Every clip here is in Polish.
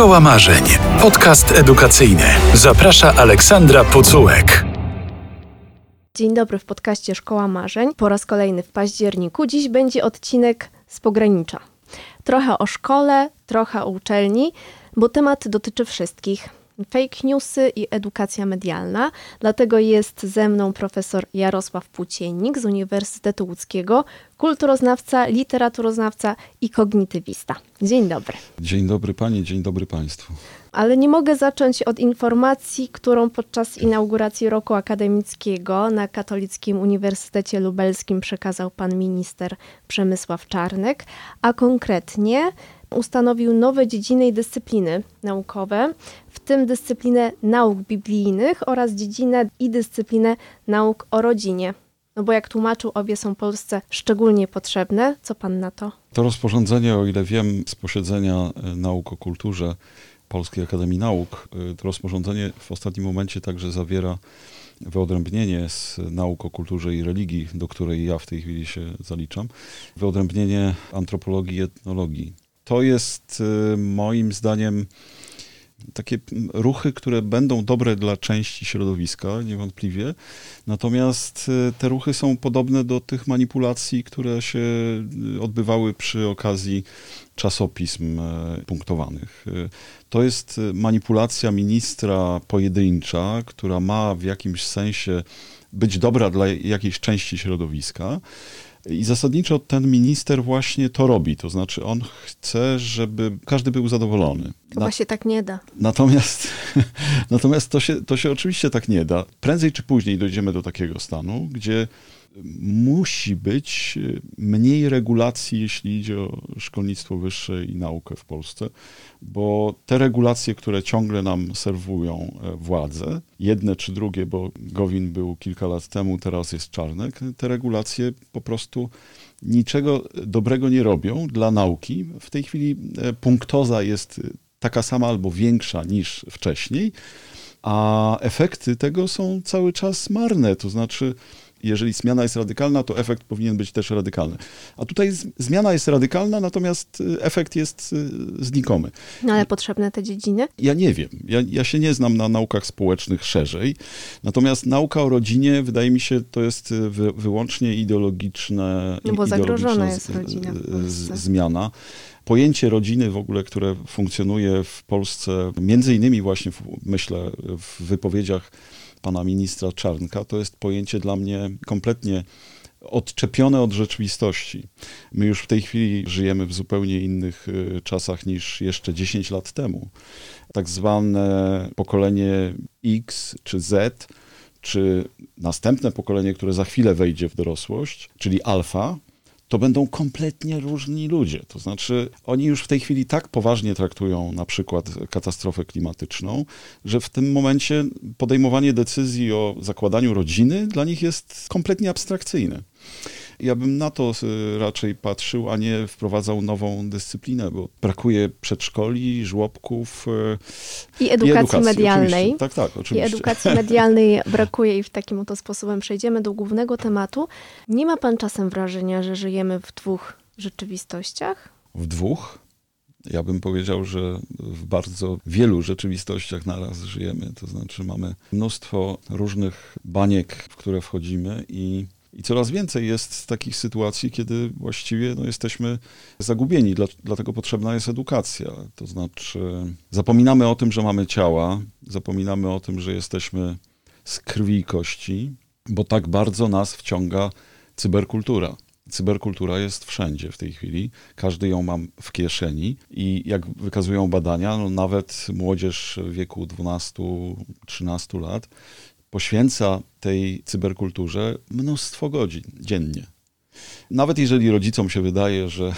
Szkoła Marzeń. Podcast edukacyjny. Zaprasza Aleksandra Pucułek. Dzień dobry w podcaście Szkoła Marzeń. Po raz kolejny w październiku. Dziś będzie odcinek z pogranicza. Trochę o szkole, trochę o uczelni, bo temat dotyczy wszystkich. Fake newsy i edukacja medialna. Dlatego jest ze mną profesor Jarosław Płóciennik z Uniwersytetu Łódzkiego, kulturoznawca, literaturoznawca i kognitywista. Dzień dobry. Dzień dobry Pani, dzień dobry Państwu. Ale nie mogę zacząć od informacji, którą podczas inauguracji roku akademickiego na Katolickim Uniwersytecie Lubelskim przekazał pan minister Przemysław Czarnek, a konkretnie ustanowił nowe dziedziny i dyscypliny naukowe, w tym dyscyplinę nauk biblijnych oraz dziedzinę i dyscyplinę nauk o rodzinie. No bo jak tłumaczył, obie są Polsce szczególnie potrzebne. Co pan na to? To rozporządzenie, o ile wiem z posiedzenia e, nauk o kulturze Polskiej Akademii Nauk, e, to rozporządzenie w ostatnim momencie także zawiera wyodrębnienie z nauk o kulturze i religii, do której ja w tej chwili się zaliczam, wyodrębnienie antropologii i etnologii. To jest e, moim zdaniem takie ruchy, które będą dobre dla części środowiska, niewątpliwie. Natomiast e, te ruchy są podobne do tych manipulacji, które się e, odbywały przy okazji czasopism punktowanych. To jest manipulacja ministra pojedyncza, która ma w jakimś sensie być dobra dla jakiejś części środowiska. I zasadniczo ten minister właśnie to robi. To znaczy, on chce, żeby każdy był zadowolony. Chyba Na, się tak nie da. Natomiast, natomiast to, się, to się oczywiście tak nie da. Prędzej czy później dojdziemy do takiego stanu, gdzie musi być mniej regulacji, jeśli idzie o szkolnictwo wyższe i naukę w Polsce, bo te regulacje, które ciągle nam serwują e, władze, jedne czy drugie, bo Gowin był kilka lat temu, teraz jest Czarnek, te regulacje po prostu niczego dobrego nie robią dla nauki. W tej chwili e, punktoza jest taka sama albo większa niż wcześniej, a efekty tego są cały czas marne, to znaczy jeżeli zmiana jest radykalna, to efekt powinien być też radykalny. A tutaj zmiana jest radykalna, natomiast y, efekt jest y, znikomy. No ale potrzebne te dziedziny? Ja nie wiem. Ja, ja się nie znam na naukach społecznych szerzej. Natomiast nauka o rodzinie, wydaje mi się, to jest y, wy, wyłącznie ideologiczne. No bo zagrożona jest rodzina. zmiana pojęcie rodziny w ogóle, które funkcjonuje w Polsce, między innymi właśnie, w, myślę, w wypowiedziach pana ministra Czarnka, to jest pojęcie dla mnie kompletnie odczepione od rzeczywistości. My już w tej chwili żyjemy w zupełnie innych y, czasach niż jeszcze 10 lat temu. Tak zwane pokolenie X czy Z, czy następne pokolenie, które za chwilę wejdzie w dorosłość, czyli alfa, to będą kompletnie różni ludzie. To znaczy, oni już w tej chwili tak poważnie traktują na przykład katastrofę klimatyczną, że w tym momencie podejmowanie decyzji o zakładaniu rodziny dla nich jest kompletnie abstrakcyjne. Ja bym na to y, raczej patrzył, a nie wprowadzał nową dyscyplinę, bo brakuje przedszkoli, żłobków. Y, I edukacji, i edukacji medialnej. Oczywiście. Tak, tak, oczywiście. I edukacji medialnej brakuje i w takim oto sposobem przejdziemy do głównego tematu. Nie ma pan czasem wrażenia, że żyjemy w dwóch rzeczywistościach? W dwóch? Ja bym powiedział, że w bardzo wielu rzeczywistościach naraz żyjemy. To znaczy mamy mnóstwo różnych baniek, w które wchodzimy i i coraz więcej jest takich sytuacji, kiedy właściwie no, jesteśmy zagubieni, dla, dlatego potrzebna jest edukacja. To znaczy, zapominamy o tym, że mamy ciała, zapominamy o tym, że jesteśmy z krwi i kości, bo tak bardzo nas wciąga cyberkultura. Cyberkultura jest wszędzie w tej chwili, każdy ją ma w kieszeni i jak wykazują badania, no nawet młodzież w wieku 12-13 lat poświęca tej cyberkulturze mnóstwo godzin dziennie. Nawet jeżeli rodzicom się wydaje, że,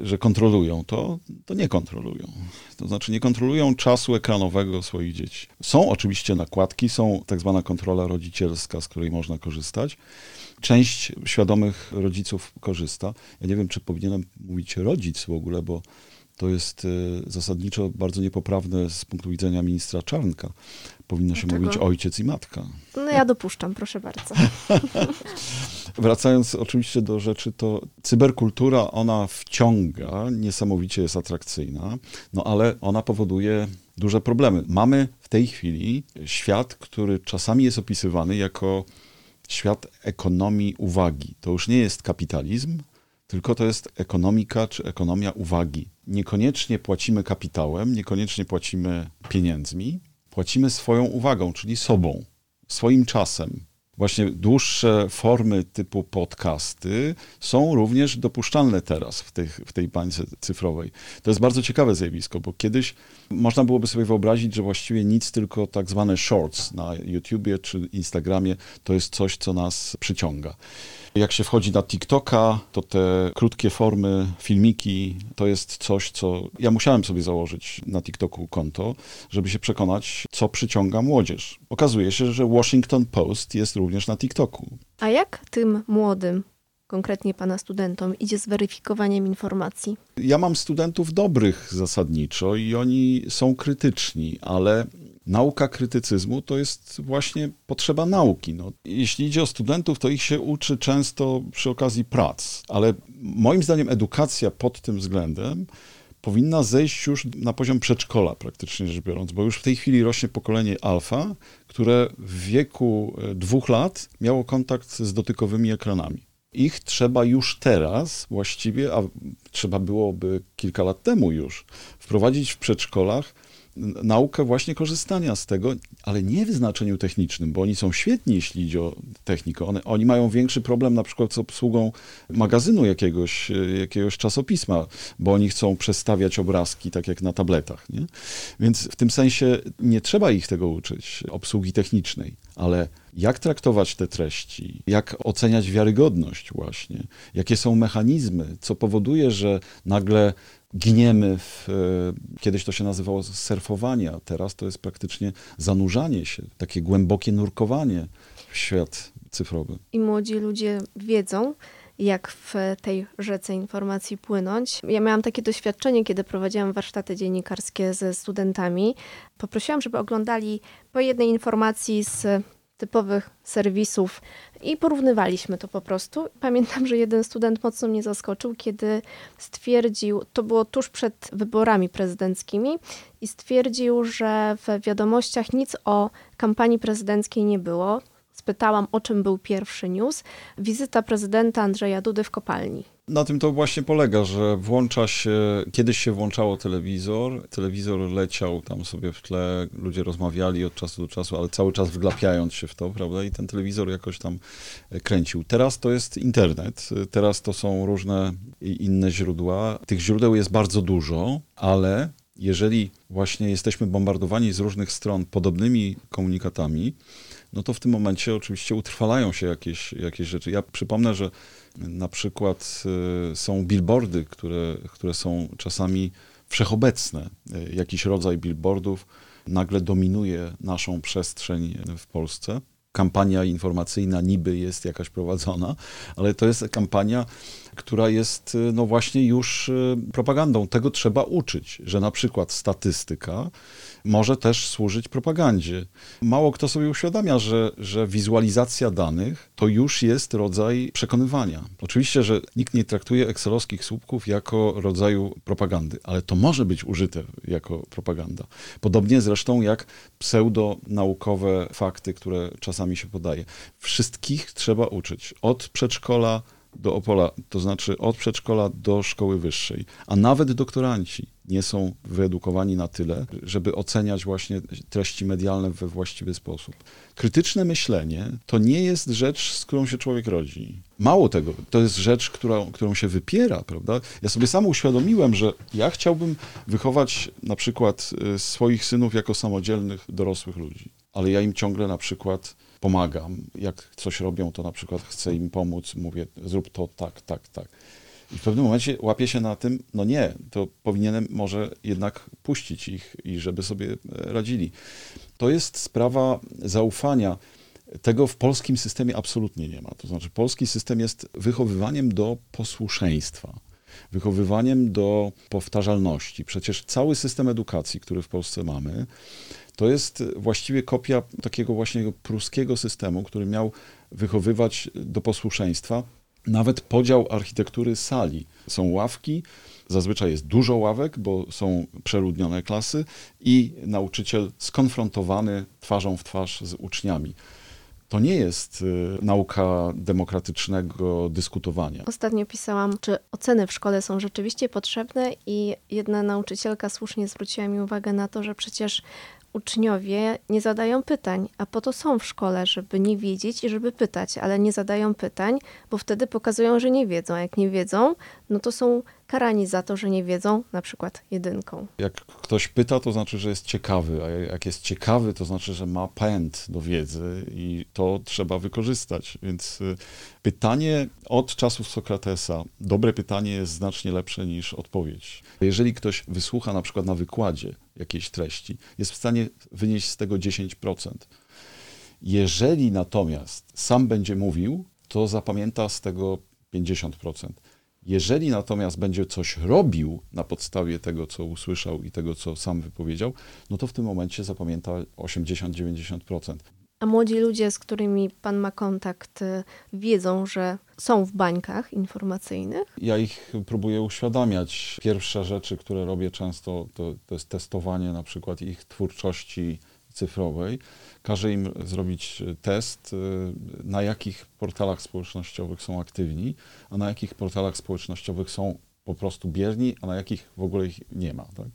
że kontrolują to, to nie kontrolują. To znaczy nie kontrolują czasu ekranowego swoich dzieci. Są oczywiście nakładki, są tak zwana kontrola rodzicielska, z której można korzystać. Część świadomych rodziców korzysta. Ja nie wiem, czy powinienem mówić rodzic w ogóle, bo to jest y, zasadniczo bardzo niepoprawne z punktu widzenia ministra Czarnka. Powinno się Dlaczego? mówić ojciec i matka. No ja dopuszczam, proszę bardzo. Wracając oczywiście do rzeczy, to cyberkultura, ona wciąga, niesamowicie jest atrakcyjna, no ale ona powoduje duże problemy. Mamy w tej chwili świat, który czasami jest opisywany jako świat ekonomii uwagi. To już nie jest kapitalizm, tylko to jest ekonomika czy ekonomia uwagi. Niekoniecznie płacimy kapitałem, niekoniecznie płacimy pieniędzmi, płacimy swoją uwagą, czyli sobą, swoim czasem. Właśnie dłuższe formy typu podcasty są również dopuszczalne teraz w, tych, w tej bańce cyfrowej. To jest bardzo ciekawe zjawisko, bo kiedyś można byłoby sobie wyobrazić, że właściwie nic, tylko tak zwane shorts na YouTubie czy Instagramie to jest coś, co nas przyciąga. Jak się wchodzi na TikToka, to te krótkie formy, filmiki, to jest coś, co ja musiałem sobie założyć na TikToku konto, żeby się przekonać, co przyciąga młodzież. Okazuje się, że Washington Post jest również na TikToku. A jak tym młodym, konkretnie pana studentom, idzie z weryfikowaniem informacji? Ja mam studentów dobrych zasadniczo i oni są krytyczni, ale nauka krytycyzmu to jest właśnie potrzeba nauki. No, jeśli idzie o studentów, to ich się uczy często przy okazji prac, ale moim zdaniem edukacja pod tym względem powinna zejść już na poziom przedszkola, praktycznie rzecz biorąc, bo już w tej chwili rośnie pokolenie alfa, które w wieku e, dwóch lat miało kontakt z dotykowymi ekranami. Ich trzeba już teraz właściwie, a trzeba byłoby kilka lat temu już, wprowadzić w przedszkolach naukę właśnie korzystania z tego, ale nie w znaczeniu technicznym, bo oni są świetni, jeśli idzie o technikę. One, oni mają większy problem na przykład z obsługą magazynu jakiegoś, jakiegoś czasopisma, bo oni chcą przestawiać obrazki tak jak na tabletach. Nie? Więc w tym sensie nie trzeba ich tego uczyć, obsługi technicznej, ale jak traktować te treści, jak oceniać wiarygodność właśnie, jakie są mechanizmy, co powoduje, że nagle gniemy w, kiedyś to się nazywało surfowanie, a teraz to jest praktycznie zanurzanie się, takie głębokie nurkowanie w świat cyfrowy. I młodzi ludzie wiedzą, jak w tej rzece informacji płynąć. Ja miałam takie doświadczenie, kiedy prowadziłam warsztaty dziennikarskie ze studentami. Poprosiłam, żeby oglądali po jednej informacji z typowych serwisów i porównywaliśmy to po prostu. Pamiętam, że jeden student mocno mnie zaskoczył, kiedy stwierdził, to było tuż przed wyborami prezydenckimi, i stwierdził, że w wiadomościach nic o kampanii prezydenckiej nie było. Spytałam, o czym był pierwszy news. Wizyta prezydenta Andrzeja Dudy w kopalni. Na tym to właśnie polega, że włącza się, kiedyś się włączało telewizor, telewizor leciał tam sobie w tle, ludzie rozmawiali od czasu do czasu, ale cały czas wglapiając się w to, prawda, i ten telewizor jakoś tam kręcił. Teraz to jest internet, teraz to są różne inne źródła. Tych źródeł jest bardzo dużo, ale jeżeli właśnie jesteśmy bombardowani z różnych stron podobnymi komunikatami, no to w tym momencie oczywiście utrwalają się jakieś, jakieś rzeczy. Ja przypomnę, że na przykład y, są billboardy, które, które są czasami wszechobecne. Y, jakiś rodzaj billboardów nagle dominuje naszą przestrzeń w Polsce. Kampania informacyjna niby jest jakaś prowadzona, ale to jest kampania, która jest y, no właśnie już propagandą. Tego trzeba uczyć, że na przykład statystyka może też służyć propagandzie. Mało kto sobie uświadamia, że, że wizualizacja danych to już jest rodzaj przekonywania. Oczywiście, że nikt nie traktuje excelowskich słupków jako rodzaju propagandy, ale to może być użyte jako propaganda. Podobnie zresztą jak pseudonaukowe fakty, które czasami się podaje. Wszystkich trzeba uczyć. Od przedszkola do Opola, to znaczy od przedszkola do szkoły wyższej, a nawet doktoranci nie są wyedukowani na tyle, żeby oceniać właśnie treści medialne we właściwy sposób. Krytyczne myślenie to nie jest rzecz, z którą się człowiek rodzi. Mało tego, to jest rzecz, która, którą się wypiera, prawda? Ja sobie sam uświadomiłem, że ja chciałbym wychować na przykład y, swoich synów jako samodzielnych, dorosłych ludzi, ale ja im ciągle na przykład pomagam. Jak coś robią, to na przykład chcę im pomóc, mówię, zrób to tak, tak, tak. I w pewnym momencie łapię się na tym, no nie, to powinienem może jednak puścić ich i żeby sobie radzili. To jest sprawa zaufania. Tego w polskim systemie absolutnie nie ma. To znaczy, polski system jest wychowywaniem do posłuszeństwa. wychowywaniem do powtarzalności. Przecież cały system edukacji, który w Polsce mamy, to jest właściwie kopia takiego właśnie pruskiego systemu, który miał wychowywać do posłuszeństwa. Nawet podział architektury sali. Są ławki, zazwyczaj jest dużo ławek, bo są przeludnione klasy i nauczyciel skonfrontowany twarzą w twarz z uczniami. To nie jest y, nauka demokratycznego dyskutowania. Ostatnio pisałam, czy oceny w szkole są rzeczywiście potrzebne i jedna nauczycielka słusznie zwróciła mi uwagę na to, że przecież uczniowie nie zadają pytań, a po to są w szkole, żeby nie wiedzieć i żeby pytać, ale nie zadają pytań, bo wtedy pokazują, że nie wiedzą. Jak nie wiedzą, no to są karani za to, że nie wiedzą, na przykład jedynką. Jak ktoś pyta, to znaczy, że jest ciekawy, a jak jest ciekawy, to znaczy, że ma pęd do wiedzy i to trzeba wykorzystać. Więc y, pytanie od czasów Sokratesa, dobre pytanie jest znacznie lepsze niż odpowiedź. Jeżeli ktoś wysłucha na przykład na wykładzie jakiejś treści, jest w stanie wynieść z tego 10%. Jeżeli natomiast sam będzie mówił, to zapamięta z tego 50%. Jeżeli natomiast będzie coś robił na podstawie tego, co usłyszał i tego, co sam wypowiedział, no to w tym momencie zapamięta 80-90%. A młodzi ludzie, z którymi pan ma kontakt, y, wiedzą, że są w bańkach informacyjnych? Ja ich próbuję uświadamiać. Pierwsze rzeczy, które robię często, to, to jest testowanie na przykład ich twórczości cyfrowej. Każę im zrobić test, y, na jakich portalach społecznościowych są aktywni, a na jakich portalach społecznościowych są po prostu bierni, a na jakich w ogóle ich nie ma. Tak?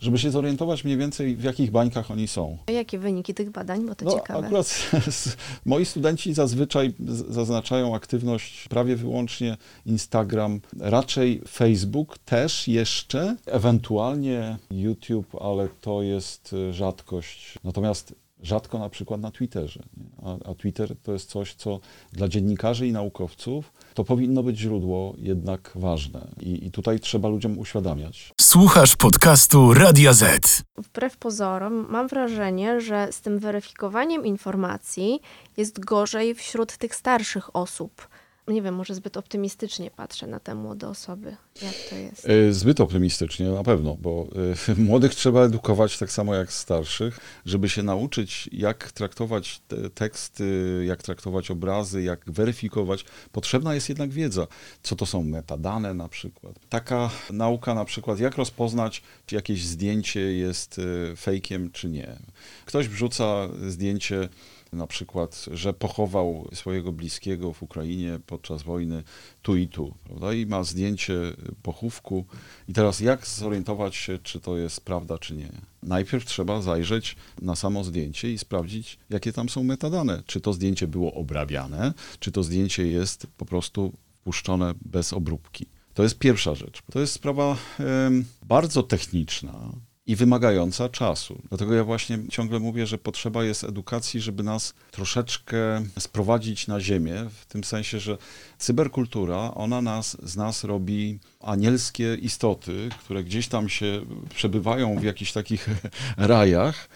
Żeby się zorientować mniej więcej, w jakich bańkach oni są. A jakie wyniki tych badań, bo to No, ciekawe. akurat moi studenci zazwyczaj zaznaczają aktywność prawie wyłącznie Instagram, raczej Facebook też jeszcze, ewentualnie YouTube, ale to jest y, rzadkość. Natomiast rzadko na przykład na Twitterze. nie? A, a Twitter to jest coś, co dla dziennikarzy i naukowców to powinno być źródło jednak ważne. I, i tutaj trzeba ludziom uświadamiać. Słuchasz podcastu Radia Z. Wbrew pozorom, mam wrażenie, że z tym weryfikowaniem informacji jest gorzej wśród tych starszych osób. Nie wiem, może zbyt optymistycznie patrzę na te młode osoby. Jak to jest? E, Zbyt optymistycznie, na pewno, bo e, młodych trzeba edukować tak samo jak starszych, żeby się nauczyć, jak traktować te teksty, jak traktować obrazy, jak weryfikować. Potrzebna jest jednak wiedza, co to są metadane na przykład. Taka nauka na przykład, jak rozpoznać, czy jakieś zdjęcie jest e, fejkiem, czy nie. Ktoś wrzuca zdjęcie na przykład, że pochował swojego bliskiego w Ukrainie podczas wojny tu i tu, prawda? I ma zdjęcie pochówku. I teraz jak zorientować się, czy to jest prawda, czy nie? Najpierw trzeba zajrzeć na samo zdjęcie i sprawdzić, jakie tam są metadane. Czy to zdjęcie było obrabiane, czy to zdjęcie jest po prostu wpuszczone bez obróbki. To jest pierwsza rzecz. To jest sprawa em, bardzo techniczna, i wymagająca czasu. Dlatego ja właśnie ciągle mówię, że potrzeba jest edukacji, żeby nas troszeczkę sprowadzić na ziemię, w tym sensie, że cyberkultura, ona nas, z nas robi anielskie istoty, które gdzieś tam się przebywają w jakichś takich rajach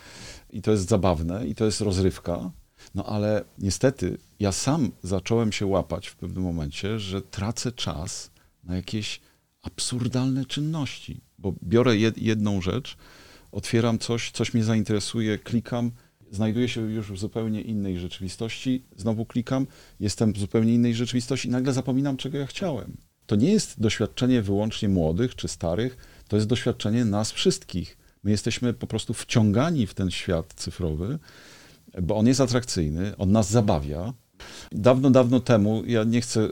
i to jest zabawne i to jest rozrywka. No ale niestety ja sam zacząłem się łapać w pewnym momencie, że tracę czas na jakieś absurdalne czynności, bo biorę jed- jedną rzecz, otwieram coś, coś mnie zainteresuje, klikam, znajduję się już w zupełnie innej rzeczywistości, znowu klikam, jestem w zupełnie innej rzeczywistości i nagle zapominam, czego ja chciałem. To nie jest doświadczenie wyłącznie młodych czy starych, to jest doświadczenie nas wszystkich. My jesteśmy po prostu wciągani w ten świat cyfrowy, bo on jest atrakcyjny, on nas zabawia. Dawno, dawno temu, ja nie chcę y,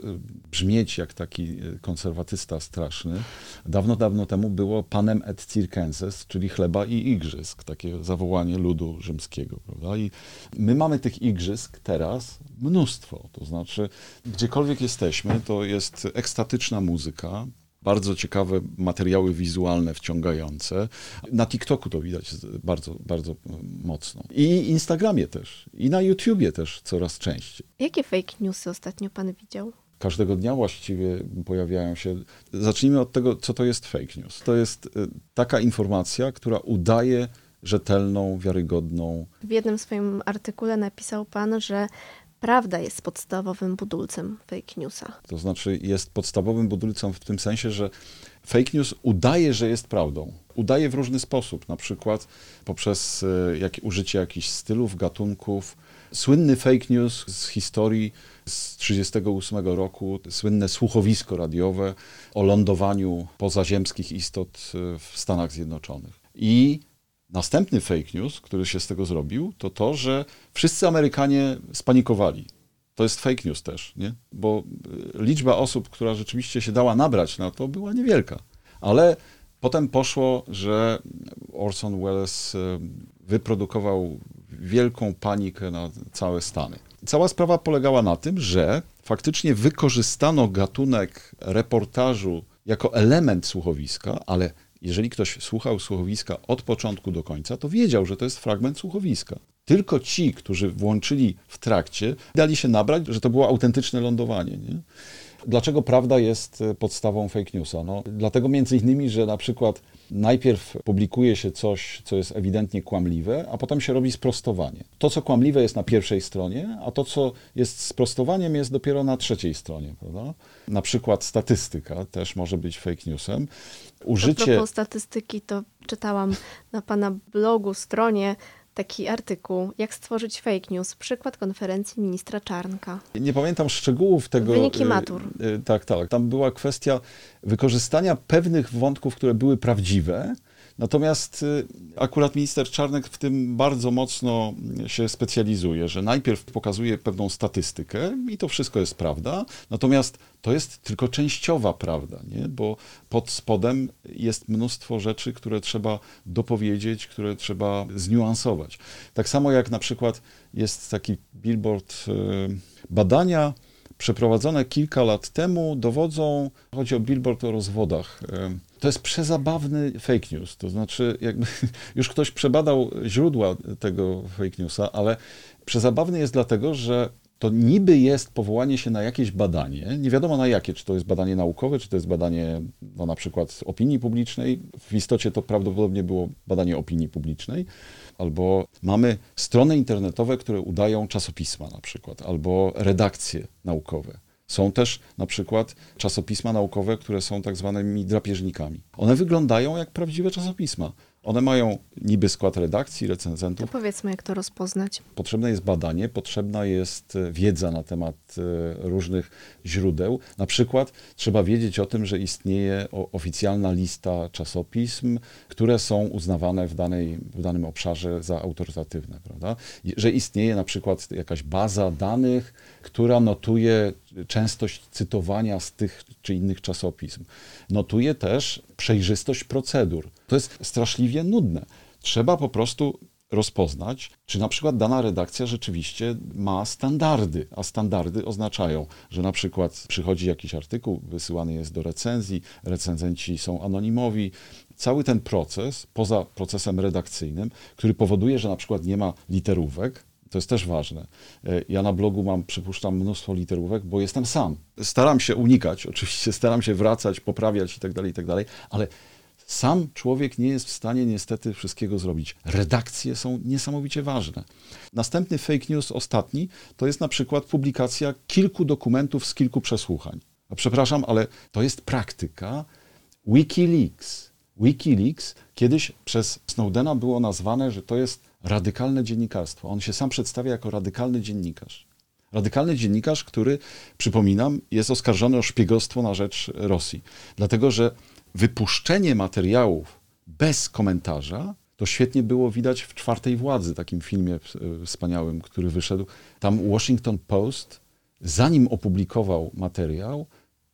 brzmieć jak taki y, konserwatysta straszny, dawno, dawno temu było panem et circenses, czyli chleba i igrzysk, takie zawołanie ludu rzymskiego, prawda? I my mamy tych igrzysk teraz mnóstwo, to znaczy gdziekolwiek jesteśmy, to jest ekstatyczna muzyka, bardzo ciekawe materiały wizualne, wciągające. Na TikToku to widać bardzo, bardzo e, mocno. I Instagramie też. I na YouTubie też coraz częściej. Jakie fake newsy ostatnio pan widział? Każdego dnia właściwie pojawiają się. Zacznijmy od tego, co to jest fake news. To jest e, taka informacja, która udaje rzetelną, wiarygodną. W jednym swoim artykule napisał pan, że prawda jest podstawowym budulcem fake newsa? To znaczy jest podstawowym budulcem w tym sensie, że fake news udaje, że jest prawdą. Udaje w różny sposób, na przykład poprzez e, jak, użycie jakichś stylów, gatunków. Słynny fake news z historii z 1938 roku, słynne słuchowisko radiowe o lądowaniu pozaziemskich istot e, w Stanach Zjednoczonych. I następny fake news, który się z tego zrobił, to to, że wszyscy Amerykanie spanikowali. To jest fake news też, nie? bo e, liczba osób, która rzeczywiście się dała nabrać na to, była niewielka. Ale potem poszło, że Orson Welles e, wyprodukował wielką panikę na całe Stany. Cała sprawa polegała na tym, że faktycznie wykorzystano gatunek reportażu jako element słuchowiska, ale jeżeli ktoś słuchał słuchowiska od początku do końca, to wiedział, że to jest fragment słuchowiska. Tylko ci, którzy włączyli w trakcie, dali się nabrać, że to było autentyczne lądowanie. Nie? Dlaczego prawda jest e, podstawą fake newsa? No, dlatego między innymi, że na przykład najpierw publikuje się coś, co jest ewidentnie kłamliwe, a potem się robi sprostowanie. To, co kłamliwe jest na pierwszej stronie, a to, co jest sprostowaniem, jest dopiero na trzeciej stronie. Prawda? Na przykład statystyka też może być fake newsem. Użycie... A propos statystyki, to czytałam na pana blogu, stronie, taki artykuł, jak stworzyć fake news, przykład konferencji ministra Czarnka. Nie pamiętam szczegółów tego. Wyniki matur. Y, tak, tak. Tam była kwestia wykorzystania pewnych wątków, które były prawdziwe, Natomiast y, akurat minister Czarnek w tym bardzo mocno się specjalizuje, że najpierw pokazuje pewną statystykę i to wszystko jest prawda, natomiast to jest tylko częściowa prawda, nie? bo pod spodem jest mnóstwo rzeczy, które trzeba dopowiedzieć, które trzeba zniuansować. Tak samo jak na przykład jest taki billboard y, badania przeprowadzone kilka lat temu dowodzą, chodzi o billboard o rozwodach. To jest przezabawny fake news, to znaczy jakby już ktoś przebadał źródła tego fake newsa, ale przezabawny jest dlatego, że to niby jest powołanie się na jakieś badanie, nie wiadomo na jakie, czy to jest badanie naukowe, czy to jest badanie no, na przykład opinii publicznej. W istocie to prawdopodobnie było badanie opinii publicznej, albo mamy strony internetowe, które udają czasopisma na przykład, albo redakcje naukowe. Są też na przykład czasopisma naukowe, które są tak zwanymi drapieżnikami. One wyglądają jak prawdziwe czasopisma. One mają niby skład redakcji, recenzentów. To powiedzmy, jak to rozpoznać. Potrzebne jest badanie, potrzebna jest e, wiedza na temat e, różnych źródeł. Na przykład trzeba wiedzieć o tym, że istnieje oficjalna lista czasopism, które są uznawane w, danej, w danym obszarze za autorytatywne, prawda? Że istnieje na przykład jakaś baza danych, która notuje częstość cytowania z tych czy innych czasopism. Notuje też przejrzystość procedur. To jest straszliwie nudne. Trzeba po prostu rozpoznać, czy na przykład dana redakcja rzeczywiście ma standardy, a standardy oznaczają, że na przykład przychodzi jakiś artykuł, wysyłany jest do recenzji, recenzenci są anonimowi. Cały ten proces, poza procesem redakcyjnym, który powoduje, że na przykład nie ma literówek, to jest też ważne. E, ja na blogu mam, przypuszczam, mnóstwo literówek, bo jestem sam. Staram się unikać, oczywiście staram się wracać, poprawiać i tak dalej, i tak dalej, ale sam człowiek nie jest w stanie niestety wszystkiego zrobić. Redakcje są niesamowicie ważne. Następny fake news, ostatni, to jest na przykład publikacja kilku dokumentów z kilku przesłuchań. A przepraszam, ale to jest praktyka Wikileaks. Wikileaks kiedyś przez Snowdena było nazwane, że to jest radykalne dziennikarstwo. On się sam przedstawia jako radykalny dziennikarz. Radykalny dziennikarz, który, przypominam, jest oskarżony o szpiegostwo na rzecz Rosji. Dlatego, że wypuszczenie materiałów bez komentarza to świetnie było widać w Czwartej Władzy, takim filmie wspaniałym, który wyszedł. Tam Washington Post, zanim opublikował materiał,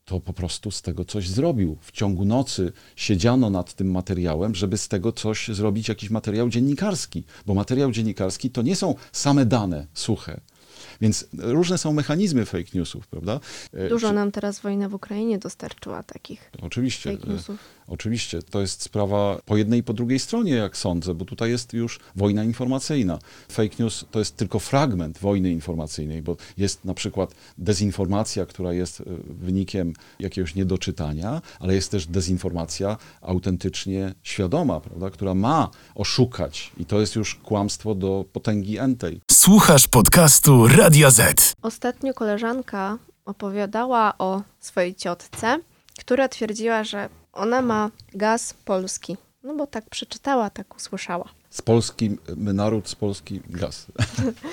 to po prostu z tego coś zrobił. W ciągu nocy siedziano nad tym materiałem, żeby z tego coś zrobić, jakiś materiał dziennikarski, bo materiał dziennikarski to nie są same dane suche. Więc różne są mechanizmy fake newsów, prawda? E, Dużo nam teraz wojna w Ukrainie dostarczyła takich Oczywiście. fake newsów. Oczywiście, to jest sprawa po jednej i po drugiej stronie, jak sądzę, bo tutaj jest już wojna informacyjna. Fake news to jest tylko fragment wojny informacyjnej, bo jest na przykład dezinformacja, która jest e, wynikiem jakiegoś niedoczytania, ale jest też dezinformacja autentycznie świadoma, prawda, która ma oszukać i to jest już kłamstwo do potęgi entej. Słuchasz podcastu Radia Z. Ostatnio koleżanka opowiadała o swojej ciotce, która twierdziła, że ona ma gaz polski. No bo tak przeczytała, tak usłyszała. Z Polski, my naród, z Polski gaz.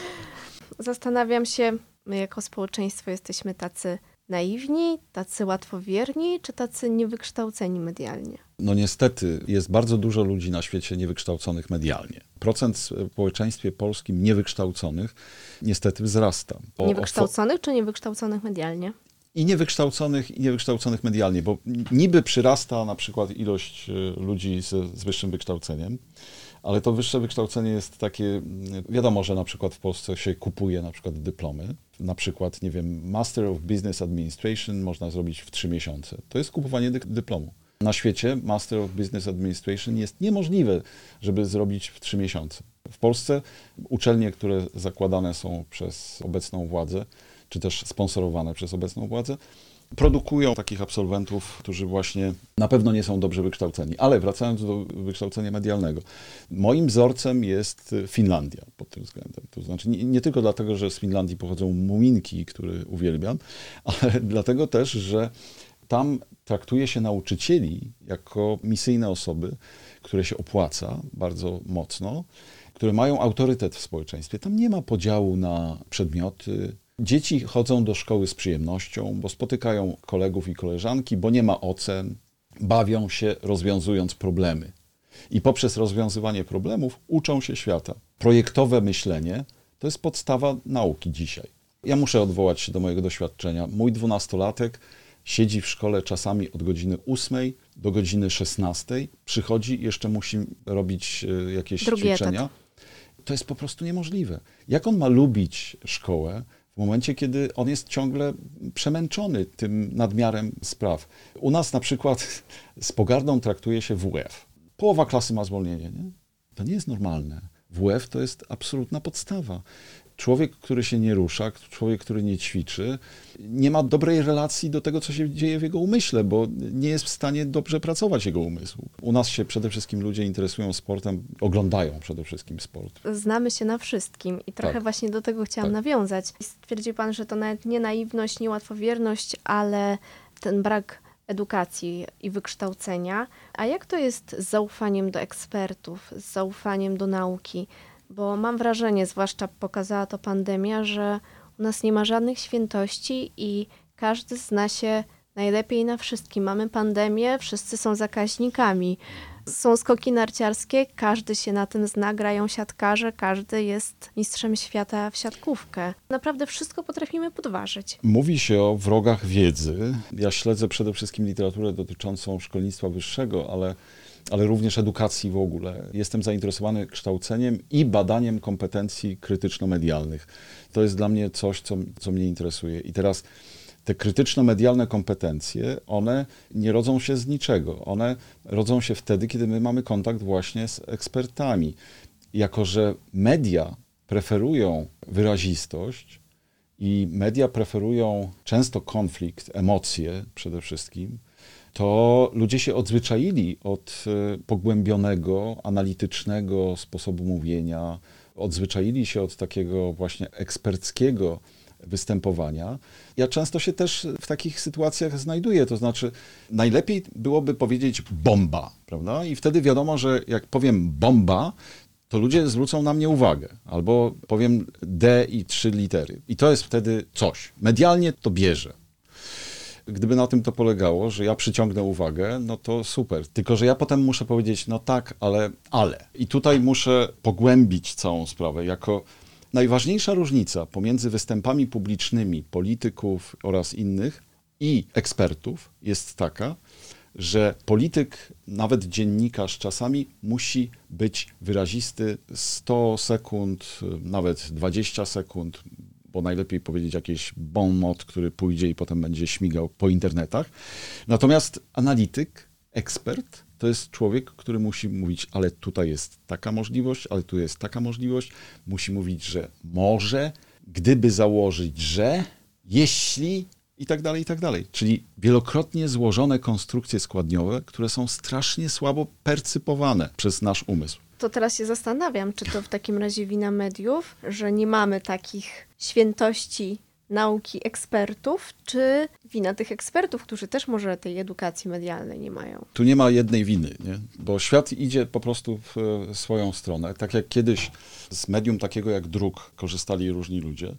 Zastanawiam się, my jako społeczeństwo jesteśmy tacy naiwni, tacy łatwowierni, czy tacy niewykształceni medialnie? No niestety jest bardzo dużo ludzi na świecie niewykształconych medialnie. Procent w społeczeństwie polskim niewykształconych niestety wzrasta. Niewykształconych czy niewykształconych medialnie? I niewykształconych, i niewykształconych medialnie, bo niby przyrasta na przykład ilość e, ludzi z, z wyższym wykształceniem, ale to wyższe wykształcenie jest takie, mm, wiadomo, że na przykład w Polsce się kupuje na przykład dyplomy, na przykład, nie wiem, Master of Business Administration można zrobić w trzy miesiące. To jest kupowanie dy dyplomu. Na świecie Master of Business Administration jest niemożliwe, żeby zrobić w trzy miesiące. W Polsce uczelnie, które zakładane są przez obecną władzę, czy też sponsorowane przez obecną władzę, produkują takich absolwentów, którzy właśnie na pewno nie są dobrze wykształceni. Ale wracając do wykształcenia medialnego, moim wzorcem jest Finlandia pod tym względem. To znaczy nie, nie tylko dlatego, że z Finlandii pochodzą muminki, które uwielbiam, ale dlatego też, że tam traktuje się nauczycieli jako misyjne osoby, które się opłaca bardzo mocno, które mają autorytet w społeczeństwie. Tam nie ma podziału na przedmioty, Dzieci chodzą do szkoły z przyjemnością, bo spotykają kolegów i koleżanki, bo nie ma ocen, bawią się rozwiązując problemy. I poprzez rozwiązywanie problemów uczą się świata. Projektowe myślenie to jest podstawa nauki dzisiaj. Ja muszę odwołać się do mojego doświadczenia. Mój dwunastolatek siedzi w szkole czasami od godziny 8 do godziny 16, przychodzi, jeszcze musi robić e, jakieś Drugi ćwiczenia. Etat. To jest po prostu niemożliwe. Jak on ma lubić szkołę, w momencie, kiedy on jest ciągle przemęczony tym nadmiarem spraw. U nas na przykład z pogardą traktuje się WF. Połowa klasy ma zwolnienie. Nie? To nie jest normalne. WF to jest absolutna podstawa. Człowiek, który się nie rusza, człowiek, który nie ćwiczy, nie ma dobrej relacji do tego, co się dzieje w jego umyśle, bo nie jest w stanie dobrze pracować jego umysł. U nas się przede wszystkim ludzie interesują sportem, oglądają przede wszystkim sport. Znamy się na wszystkim i trochę Tak. właśnie do tego chciałam Tak. nawiązać. Stwierdził Pan, że to nawet nie naiwność, nie łatwowierność, ale ten brak edukacji i wykształcenia. A jak to jest z zaufaniem do ekspertów, z zaufaniem do nauki? Bo mam wrażenie, zwłaszcza pokazała to pandemia, że u nas nie ma żadnych świętości i każdy zna się najlepiej na wszystkim. Mamy pandemię, wszyscy są zakaźnikami. Są skoki narciarskie, każdy się na tym zna, grają siatkarze, każdy jest mistrzem świata w siatkówkę. Naprawdę wszystko potrafimy podważyć. Mówi się o wrogach wiedzy. Ja śledzę przede wszystkim literaturę dotyczącą szkolnictwa wyższego, ale, ale również edukacji w ogóle. Jestem zainteresowany kształceniem i badaniem kompetencji krytyczno-medialnych. To jest dla mnie coś, co, co mnie interesuje. I teraz te krytyczno-medialne kompetencje, one nie rodzą się z niczego. One rodzą się wtedy, kiedy my mamy kontakt właśnie z ekspertami. Jako, że media preferują wyrazistość, i media preferują często konflikt, emocje przede wszystkim, to ludzie się odzwyczaili od e, pogłębionego, analitycznego sposobu mówienia, odzwyczaili się od takiego właśnie eksperckiego występowania. Ja często się też w takich sytuacjach znajduję, to znaczy najlepiej byłoby powiedzieć bomba, prawda? I wtedy wiadomo, że jak powiem bomba, to ludzie zwrócą na mnie uwagę. Albo powiem D i trzy litery. I to jest wtedy coś. Medialnie to bierze. Gdyby na tym to polegało, że ja przyciągnę uwagę, no to super. Tylko, że ja potem muszę powiedzieć, no tak, ale, ale. I tutaj muszę pogłębić całą sprawę jako najważniejsza różnica pomiędzy występami publicznymi polityków oraz innych i ekspertów jest taka, że polityk, nawet dziennikarz czasami musi być wyrazisty 100 sekund, nawet 20 sekund, bo najlepiej powiedzieć jakiś bon mot, który pójdzie i potem będzie śmigał po internetach. Natomiast analityk, ekspert to jest człowiek, który musi mówić, ale tutaj jest taka możliwość, ale tu jest taka możliwość. Musi mówić, że może, gdyby założyć, że, jeśli i tak dalej, i tak dalej. Czyli wielokrotnie złożone konstrukcje składniowe, które są strasznie słabo percypowane przez nasz umysł. To teraz się zastanawiam, czy to w takim razie wina mediów, że nie mamy takich świętości nauki ekspertów, czy wina tych ekspertów, którzy też może tej edukacji medialnej nie mają? Tu nie ma jednej winy, nie? bo świat idzie po prostu w e, swoją stronę. Tak jak kiedyś z medium takiego jak druk korzystali różni ludzie,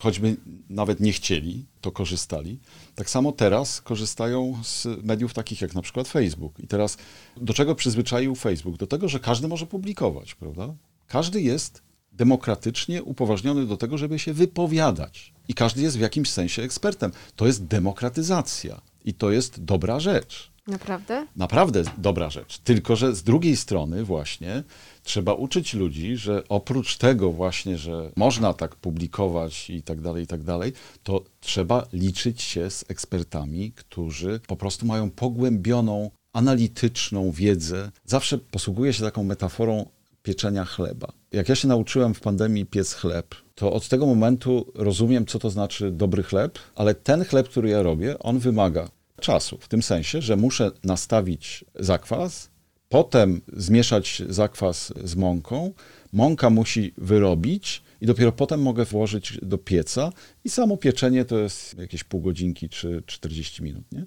choćby nawet nie chcieli, to korzystali. Tak samo teraz korzystają z mediów takich jak na przykład Facebook. I teraz do czego przyzwyczaił Facebook? Do tego, że każdy może publikować, prawda? Każdy jest demokratycznie upoważniony do tego, żeby się wypowiadać. I każdy jest w jakimś sensie ekspertem. To jest demokratyzacja i to jest dobra rzecz. Naprawdę? Naprawdę dobra rzecz. Tylko, że z drugiej strony właśnie trzeba uczyć ludzi, że oprócz tego właśnie, że można tak publikować i tak dalej, i tak dalej, to trzeba liczyć się z ekspertami, którzy po prostu mają pogłębioną, analityczną wiedzę. Zawsze posługuję się taką metaforą pieczenia chleba. Jak ja się nauczyłem w pandemii piec chleb, to od tego momentu rozumiem, co to znaczy dobry chleb, ale ten chleb, który ja robię, on wymaga czasu. W tym sensie, że muszę nastawić zakwas, potem zmieszać zakwas z mąką, mąka musi wyrobić i dopiero potem mogę włożyć do pieca i samo pieczenie to jest jakieś pół godzinki czy 40 minut. Nie?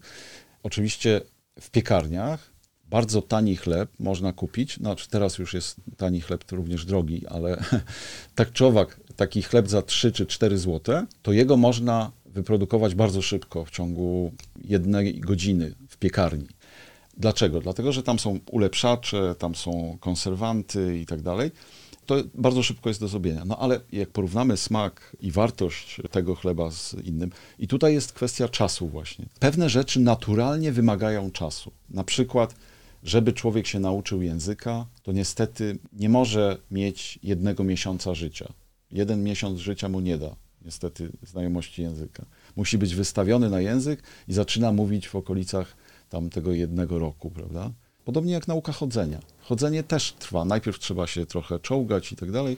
Oczywiście w piekarniach bardzo tani chleb można kupić. Znaczy teraz już jest tani chleb, również drogi, ale tak czy owak, taki chleb za 3 czy 4 zł, to jego można wyprodukować bardzo szybko, w ciągu jednej godziny w piekarni. Dlaczego? Dlatego, że tam są ulepszacze, tam są konserwanty i tak dalej. To bardzo szybko jest do zrobienia. No ale jak porównamy smak i wartość tego chleba z innym, i tutaj jest kwestia czasu właśnie. Pewne rzeczy naturalnie wymagają czasu. Na przykład żeby człowiek się nauczył języka, to niestety nie może mieć jednego miesiąca życia. Jeden miesiąc życia mu nie da, niestety, znajomości języka. Musi być wystawiony na język i zaczyna mówić w okolicach tam tego jednego roku, prawda? Podobnie jak nauka chodzenia. Chodzenie też trwa. Najpierw trzeba się trochę czołgać i tak dalej.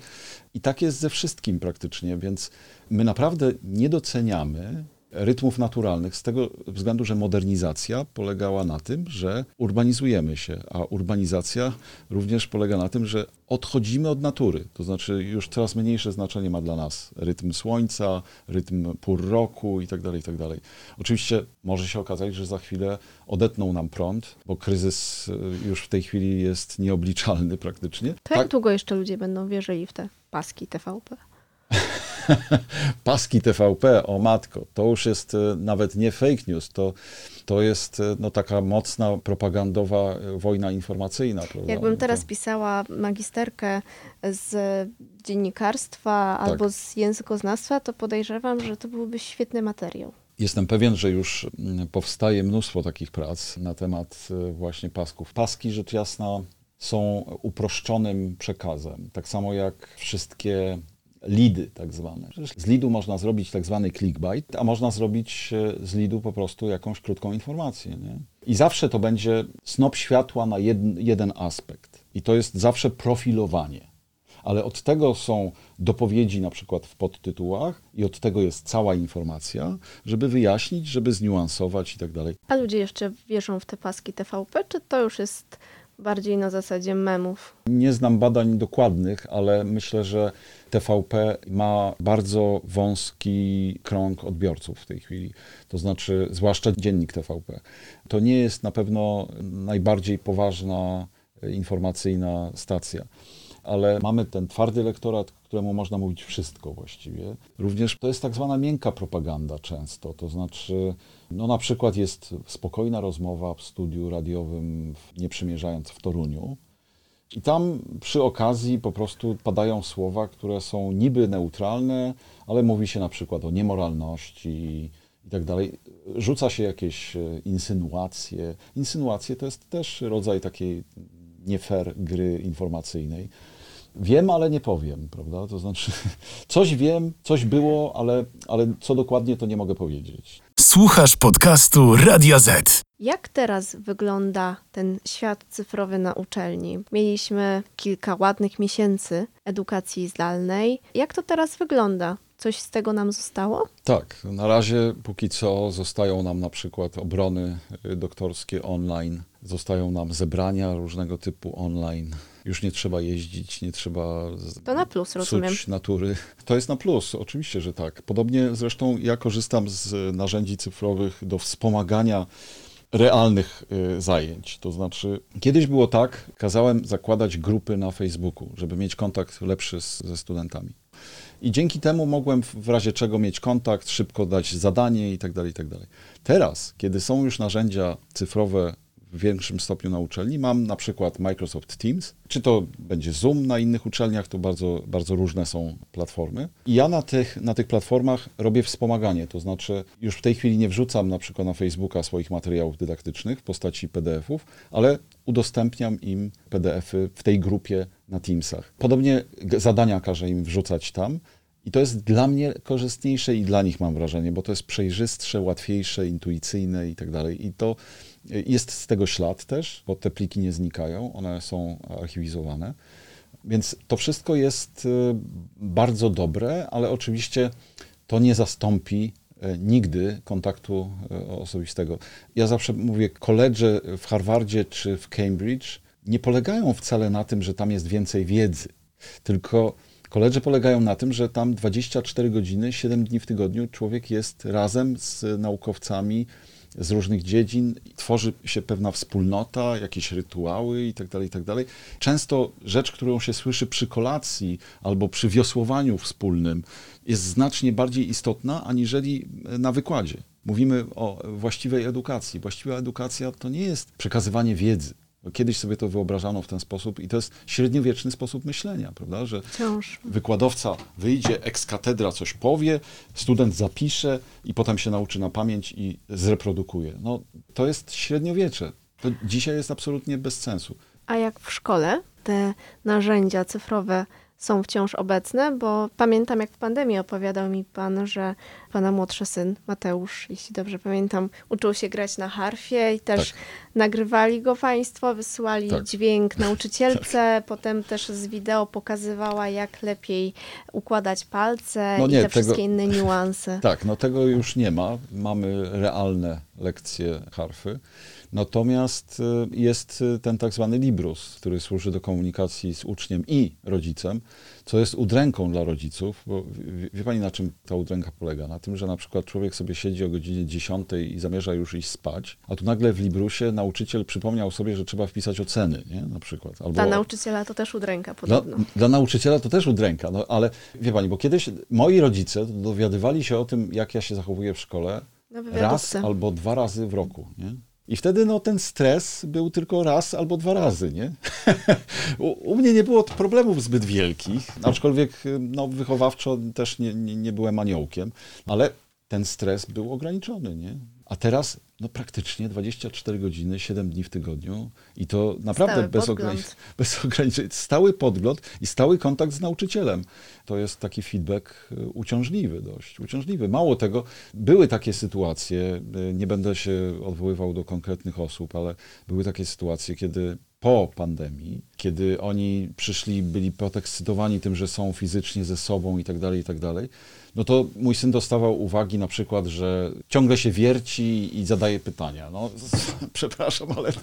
I tak jest ze wszystkim praktycznie, więc my naprawdę nie doceniamy rytmów naturalnych, z tego względu, że modernizacja polegała na tym, że urbanizujemy się, a urbanizacja również polega na tym, że odchodzimy od natury. To znaczy już coraz mniejsze znaczenie ma dla nas rytm słońca, rytm pór roku itd. Tak itd. Tak Oczywiście może się okazać, że za chwilę odetną nam prąd, bo kryzys y, już w tej chwili jest nieobliczalny praktycznie. To jak tak? długo jeszcze ludzie będą wierzyli w te paski TVP? Paski TVP, o matko, to już jest e, nawet nie fake news, to, to jest e, no, taka mocna propagandowa e, wojna informacyjna. Prawda? Jakbym no teraz pisała magisterkę z dziennikarstwa tak. albo z językoznawstwa, to podejrzewam, że to byłby świetny materiał. Jestem pewien, że już mm, powstaje mnóstwo takich prac na temat właśnie pasków. Paski, rzecz jasna, są uproszczonym przekazem. Tak samo jak wszystkie lidy tak zwane. Przecież z lidu można zrobić tak zwany clickbait, a można zrobić e, z lidu po prostu jakąś krótką informację. Nie? I zawsze to będzie snop światła na jeden, jeden aspekt. I to jest zawsze profilowanie. Ale od tego są dopowiedzi na przykład w podtytułach i od tego jest cała informacja, żeby wyjaśnić, żeby zniuansować i tak dalej. A ludzie jeszcze wierzą w te paski TVP, czy to już jest bardziej na zasadzie memów? Nie znam badań dokładnych, ale myślę, że TVP ma bardzo wąski krąg odbiorców w tej chwili. To znaczy, zwłaszcza dziennik TVP. To nie jest na pewno najbardziej poważna informacyjna stacja ale mamy ten twardy elektorat, któremu można mówić wszystko właściwie. Również to jest tak zwana miękka propaganda często, to znaczy, no na przykład jest spokojna rozmowa w studiu radiowym, nie przymierzając w Toruniu, i tam przy okazji po prostu padają słowa, które są niby neutralne, ale mówi się na przykład o niemoralności i tak dalej. Rzuca się jakieś e, insynuacje. Insynuacje to jest też rodzaj takiej nie fair gry informacyjnej. Wiem, ale nie powiem, prawda? To znaczy, coś wiem, coś było, ale, ale co dokładnie, to nie mogę powiedzieć. Słuchasz podcastu Radio Z. Jak teraz wygląda ten świat cyfrowy na uczelni? Mieliśmy kilka ładnych miesięcy edukacji zdalnej. Jak to teraz wygląda? Coś z tego nam zostało? Tak, na razie póki co zostają nam na przykład obrony doktorskie online, zostają nam zebrania różnego typu online. Już nie trzeba jeździć, nie trzeba To na plus, rozumiem. natury. To jest na plus, oczywiście, że tak. Podobnie zresztą ja korzystam z narzędzi cyfrowych do wspomagania realnych y, zajęć. To znaczy, kiedyś było tak, kazałem zakładać grupy na Facebooku, żeby mieć kontakt lepszy z, ze studentami. I dzięki temu mogłem w razie czego mieć kontakt, szybko dać zadanie i tak dalej, i tak dalej. Teraz, kiedy są już narzędzia cyfrowe w większym stopniu na uczelni, mam na przykład Microsoft Teams, czy to będzie Zoom na innych uczelniach, to bardzo, bardzo różne są platformy. I ja na tych, na tych platformach robię wspomaganie, to znaczy już w tej chwili nie wrzucam na przykład na Facebooka swoich materiałów dydaktycznych w postaci PDF-ów, ale udostępniam im PDF-y w tej grupie na Teamsach. Podobnie zadania każę im wrzucać tam. I to jest dla mnie korzystniejsze i dla nich mam wrażenie, bo to jest przejrzystsze, łatwiejsze, intuicyjne i tak dalej. I to jest z tego ślad też, bo te pliki nie znikają, one są archiwizowane. Więc to wszystko jest y, bardzo dobre, ale oczywiście to nie zastąpi y, nigdy kontaktu y, osobistego. Ja zawsze mówię, koledże w Harvardzie czy w Cambridge nie polegają wcale na tym, że tam jest więcej wiedzy, tylko koledże polegają na tym, że tam 24 godziny, 7 dni w tygodniu człowiek jest razem z naukowcami z różnych dziedzin, tworzy się pewna wspólnota, jakieś rytuały itd., itd. Często rzecz, którą się słyszy przy kolacji albo przy wiosłowaniu wspólnym, jest znacznie bardziej istotna aniżeli na wykładzie. Mówimy o właściwej edukacji. Właściwa edukacja to nie jest przekazywanie wiedzy. Kiedyś sobie to wyobrażano w ten sposób i to jest średniowieczny sposób myślenia, prawda? Że Wciąż. wykładowca wyjdzie, ex katedra coś powie, student zapisze i potem się nauczy na pamięć i zreprodukuje. No, to jest średniowiecze. To dzisiaj jest absolutnie bez sensu. A jak w szkole te narzędzia cyfrowe są wciąż obecne? Bo pamiętam, jak w pandemii opowiadał mi pan, że pana młodszy syn, Mateusz, jeśli dobrze pamiętam, uczył się grać na harfie i też Tak. nagrywali go państwo, wysyłali Tak. dźwięk nauczycielce, potem też z wideo pokazywała, jak lepiej układać palce No i nie, te tego- wszystkie inne niuanse. Tak, no tego już nie ma. Mamy realne lekcje harfy. Natomiast y, jest y, ten tak zwany Librus, który służy do komunikacji z uczniem i rodzicem, co jest udręką dla rodziców, bo wie, wie pani na czym ta udręka polega? Na tym, że na przykład człowiek sobie siedzi o godzinie 10 i zamierza już iść spać, a tu nagle w Librusie nauczyciel przypomniał sobie, że trzeba wpisać oceny, nie? Na przykład. Albo Dla nauczyciela to też udręka dla, podobno. dla nauczyciela to też udręka, no ale wie pani, bo kiedyś moi rodzice dowiadywali się o tym, jak ja się zachowuję w szkole raz albo dwa razy w roku, nie? I wtedy no, ten stres był tylko raz albo dwa razy, nie? u, u mnie nie było problemów zbyt wielkich, aczkolwiek no, wychowawczo też nie, nie, nie byłem aniołkiem, ale ten stres był ograniczony, nie? A teraz no, praktycznie 24 godziny, 7 dni w tygodniu i to naprawdę bez, bez ograniczeń. Stały podgląd i stały kontakt z nauczycielem. To jest taki feedback y, uciążliwy dość, uciążliwy. Mało tego, były takie sytuacje, y, nie będę się odwoływał do konkretnych osób, ale były takie sytuacje, kiedy po pandemii, kiedy oni przyszli, byli podekscytowani tym, że są fizycznie ze sobą i tak dalej, i tak dalej, no to mój syn dostawał uwagi na przykład, że ciągle się wierci i zadaje pytania. No, przepraszam, ale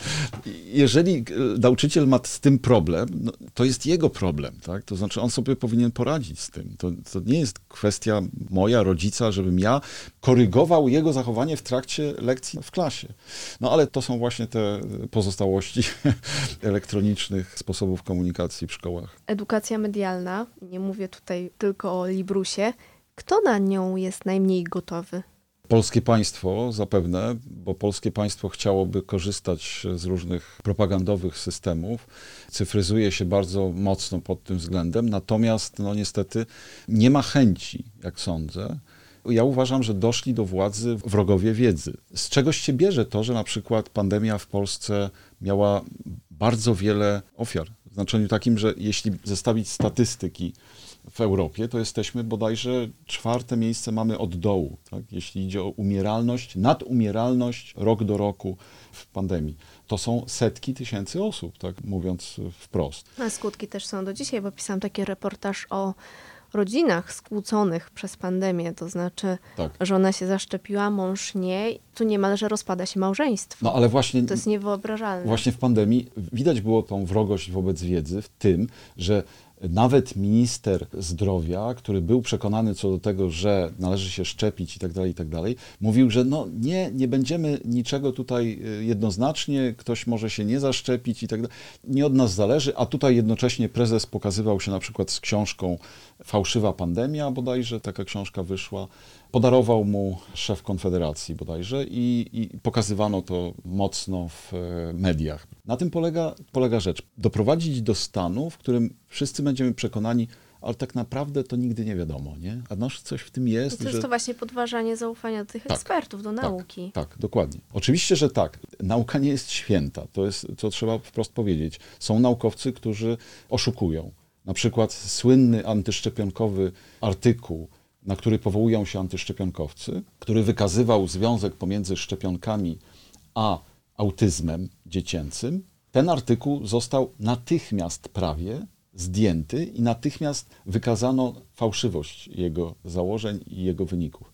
jeżeli nauczyciel ma z tym problem, no, to jest jego problem, tak? To znaczy on sobie powinien poradzić z tym. To, to nie jest kwestia moja, rodzica, żebym ja korygował jego zachowanie w trakcie lekcji w klasie. No ale to są właśnie te pozostałości elektronicznych sposobów komunikacji w szkołach. Edukacja medialna, nie mówię tutaj tylko o Librusie, kto na nią jest najmniej gotowy? Polskie państwo zapewne, bo polskie państwo chciałoby korzystać z różnych propagandowych systemów, cyfryzuje się bardzo mocno pod tym względem, natomiast no niestety nie ma chęci, jak sądzę. Ja uważam, że doszli do władzy wrogowie wiedzy. Z czegoś się bierze to, że na przykład pandemia w Polsce miała bardzo wiele ofiar W znaczeniu takim, że jeśli zestawić statystyki w Europie, to jesteśmy bodajże czwarte miejsce mamy od dołu, tak? jeśli idzie o umieralność, nadumieralność rok do roku w pandemii. To są setki tysięcy osób, tak mówiąc wprost. A skutki też są do dzisiaj, bo pisałam taki reportaż o rodzinach skłóconych przez pandemię, to znaczy Tak. żona się zaszczepiła, mąż nie, tu niemalże rozpada się małżeństwo. No ale właśnie To jest niewyobrażalne. Właśnie w pandemii widać było tą wrogość wobec wiedzy w tym, że nawet minister zdrowia, który był przekonany co do tego, że należy się szczepić i tak dalej, i tak dalej, mówił, że no nie, nie będziemy niczego tutaj y, jednoznacznie, ktoś może się nie zaszczepić i tak dalej. Nie od nas zależy, a tutaj jednocześnie prezes pokazywał się na przykład z książką Fałszywa pandemia, bodajże taka książka wyszła. Podarował mu szef Konfederacji bodajże i, i pokazywano to mocno w e, mediach. Na tym polega, polega rzecz. Doprowadzić do stanu, w którym wszyscy będziemy przekonani, ale tak naprawdę to nigdy nie wiadomo, nie? A noż coś w tym jest. to jest że... to właśnie podważanie zaufania do tych Tak, ekspertów, do nauki. Tak, tak, dokładnie. Oczywiście, że tak. Nauka nie jest święta. To jest, co trzeba wprost powiedzieć. Są naukowcy, którzy oszukują. Na przykład słynny antyszczepionkowy artykuł, na który powołują się antyszczepionkowcy, który wykazywał związek pomiędzy szczepionkami a autyzmem dziecięcym. Ten artykuł został natychmiast prawie zdjęty i natychmiast wykazano fałszywość jego założeń i jego wyników.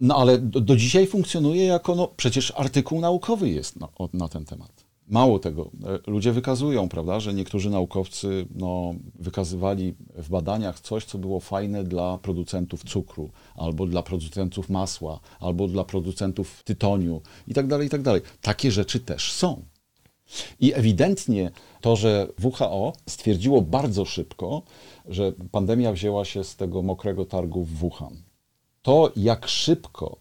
No ale do, do dzisiaj funkcjonuje jako, no przecież artykuł naukowy jest na, na ten temat. Mało tego, e, ludzie wykazują, prawda, że niektórzy naukowcy no, wykazywali w badaniach coś, co było fajne dla producentów cukru, albo dla producentów masła, albo dla producentów tytoniu i tak dalej, i tak dalej. Takie rzeczy też są. I ewidentnie to, że WHO stwierdziło bardzo szybko, że pandemia wzięła się z tego mokrego targu w Wuhan. To, jak szybko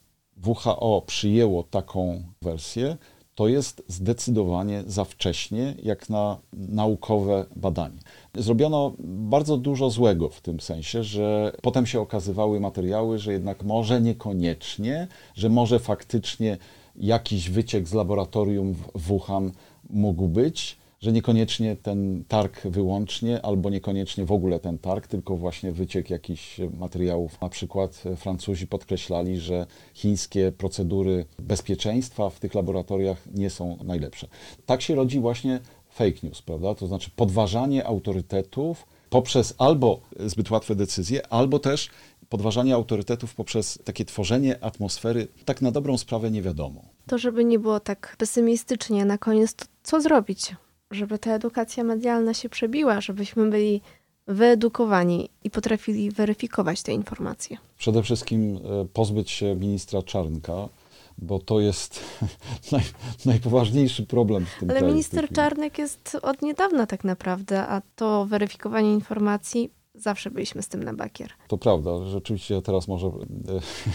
WHO przyjęło taką wersję, to jest zdecydowanie za wcześnie, jak na naukowe badanie. Zrobiono bardzo dużo złego w tym sensie, że potem się okazywały materiały, że jednak może niekoniecznie, że może faktycznie jakiś wyciek z laboratorium w Wuhan mógł być, że niekoniecznie ten targ wyłącznie, albo niekoniecznie w ogóle ten targ, tylko właśnie wyciek jakichś materiałów. Na przykład Francuzi podkreślali, że chińskie procedury bezpieczeństwa w tych laboratoriach nie są najlepsze. Tak się rodzi właśnie fake news, prawda? To znaczy podważanie autorytetów poprzez albo zbyt łatwe decyzje, albo też podważanie autorytetów poprzez takie tworzenie atmosfery, tak na dobrą sprawę nie wiadomo. To, żeby nie było tak pesymistycznie na koniec, to co zrobić, żeby ta edukacja medialna się przebiła, żebyśmy byli wyedukowani i potrafili weryfikować te informacje. Przede wszystkim e, pozbyć się ministra Czarnka, bo to jest naj, najpoważniejszy problem w tym Ale minister. Czarnek jest od niedawna tak naprawdę, a to weryfikowanie informacji zawsze byliśmy z tym na bakier. To prawda, rzeczywiście teraz może e,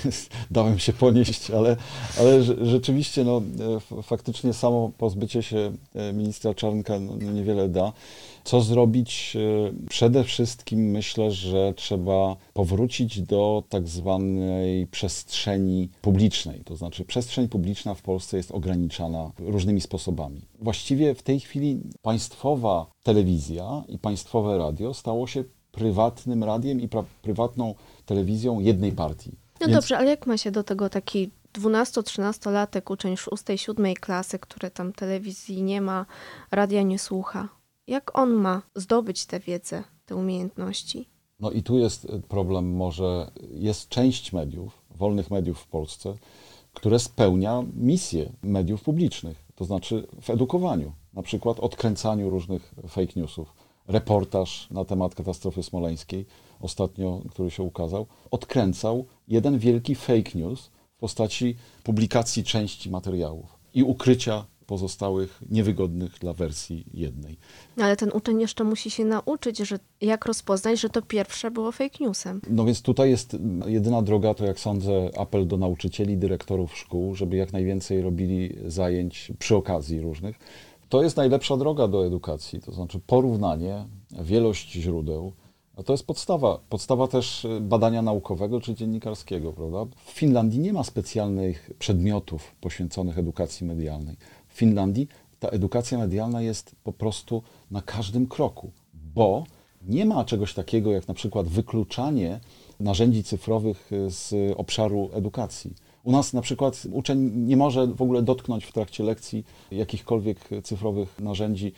dałem się ponieść, ale, ale rze- rzeczywiście no, e, faktycznie samo pozbycie się e, ministra Czarnka no, no, niewiele da. Co zrobić? Przede wszystkim myślę, że trzeba powrócić do tak zwanej przestrzeni publicznej. To znaczy przestrzeń publiczna w Polsce jest ograniczana różnymi sposobami. Właściwie w tej chwili państwowa telewizja i państwowe radio stało się prywatnym radiem i prywatną telewizją jednej partii. No Więc- dobrze, ale jak ma się do tego taki 12-13-latek, uczeń 6-7 klasy, który tam telewizji nie ma, radia nie słucha? Jak on ma zdobyć tę wiedzę, te umiejętności? No i tu jest y, problem, może jest część mediów, wolnych mediów w Polsce, które spełnia misję mediów publicznych, to znaczy w edukowaniu, na przykład odkręcaniu różnych fake newsów. Reportaż na temat katastrofy smoleńskiej, ostatnio, który się ukazał, odkręcał jeden wielki fake news w postaci publikacji części materiałów i ukrycia pozostałych niewygodnych dla wersji jednej. No ale ten uczeń jeszcze musi się nauczyć, że jak rozpoznać, że to pierwsze było fake newsem. No więc tutaj jest jedyna droga, to jak sądzę, apel do nauczycieli, dyrektorów szkół, żeby jak najwięcej robili zajęć przy okazji różnych. To jest najlepsza droga do edukacji, to znaczy porównanie, wielość źródeł. A to jest podstawa, podstawa też y, badania naukowego czy dziennikarskiego, prawda? W Finlandii nie ma specjalnych przedmiotów poświęconych edukacji medialnej. W Finlandii ta edukacja medialna jest po prostu na każdym kroku, bo nie ma czegoś takiego jak na przykład wykluczanie narzędzi cyfrowych z obszaru edukacji. U nas na przykład uczeń nie może w ogóle dotknąć w trakcie lekcji jakichkolwiek cyfrowych narzędzi,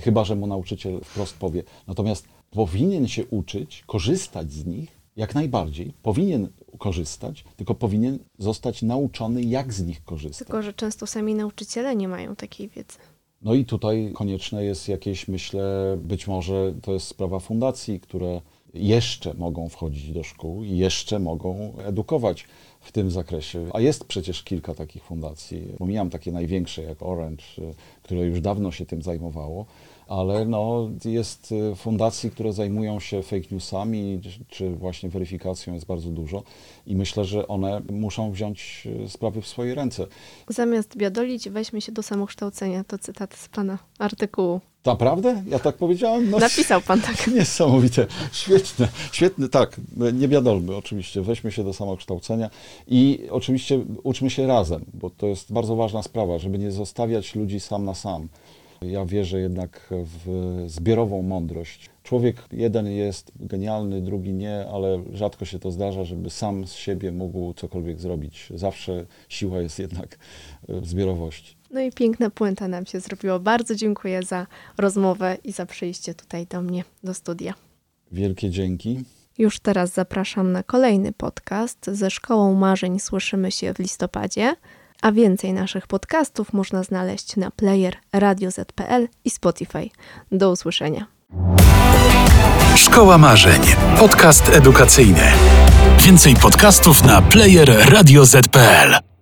chyba że mu nauczyciel wprost powie. Natomiast powinien się uczyć, korzystać z nich jak najbardziej. Powinien korzystać, tylko powinien zostać nauczony, jak z nich korzystać. Tylko, że często sami nauczyciele nie mają takiej wiedzy. No i tutaj konieczne jest jakieś, myślę, być może to jest sprawa fundacji, które jeszcze mogą wchodzić do szkół i jeszcze mogą edukować w tym zakresie. A jest przecież kilka takich fundacji. Pomijam takie największe jak Orange, y, które już dawno się tym zajmowało, ale no, jest y, fundacji, które zajmują się fake newsami, czy właśnie weryfikacją jest bardzo dużo i myślę, że one muszą wziąć y, sprawy w swoje ręce. Zamiast biadolić, weźmy się do samokształcenia. To cytat z pana artykułu. Naprawdę? Ja tak powiedziałem? No, Napisał pan tak. Niesamowite, świetne, świetne, tak, nie wiadomo, oczywiście, weźmy się do samokształcenia i oczywiście uczmy się razem, bo to jest bardzo ważna sprawa, żeby nie zostawiać ludzi sam na sam. Ja wierzę jednak w zbiorową mądrość. Człowiek jeden jest genialny, drugi nie, ale rzadko się to zdarza, żeby sam z siebie mógł cokolwiek zrobić. Zawsze siła jest jednak w zbiorowości. No i piękna puenta nam się zrobiło. Bardzo dziękuję za rozmowę i za przyjście tutaj do mnie, do studia. Wielkie dzięki. Już teraz zapraszam na kolejny podcast. Ze Szkołą Marzeń słyszymy się w listopadzie, a więcej naszych podcastów można znaleźć na player Radio ZPL i Spotify. Do usłyszenia. Szkoła Marzeń. Podcast edukacyjny. Więcej podcastów na player Radio ZPL.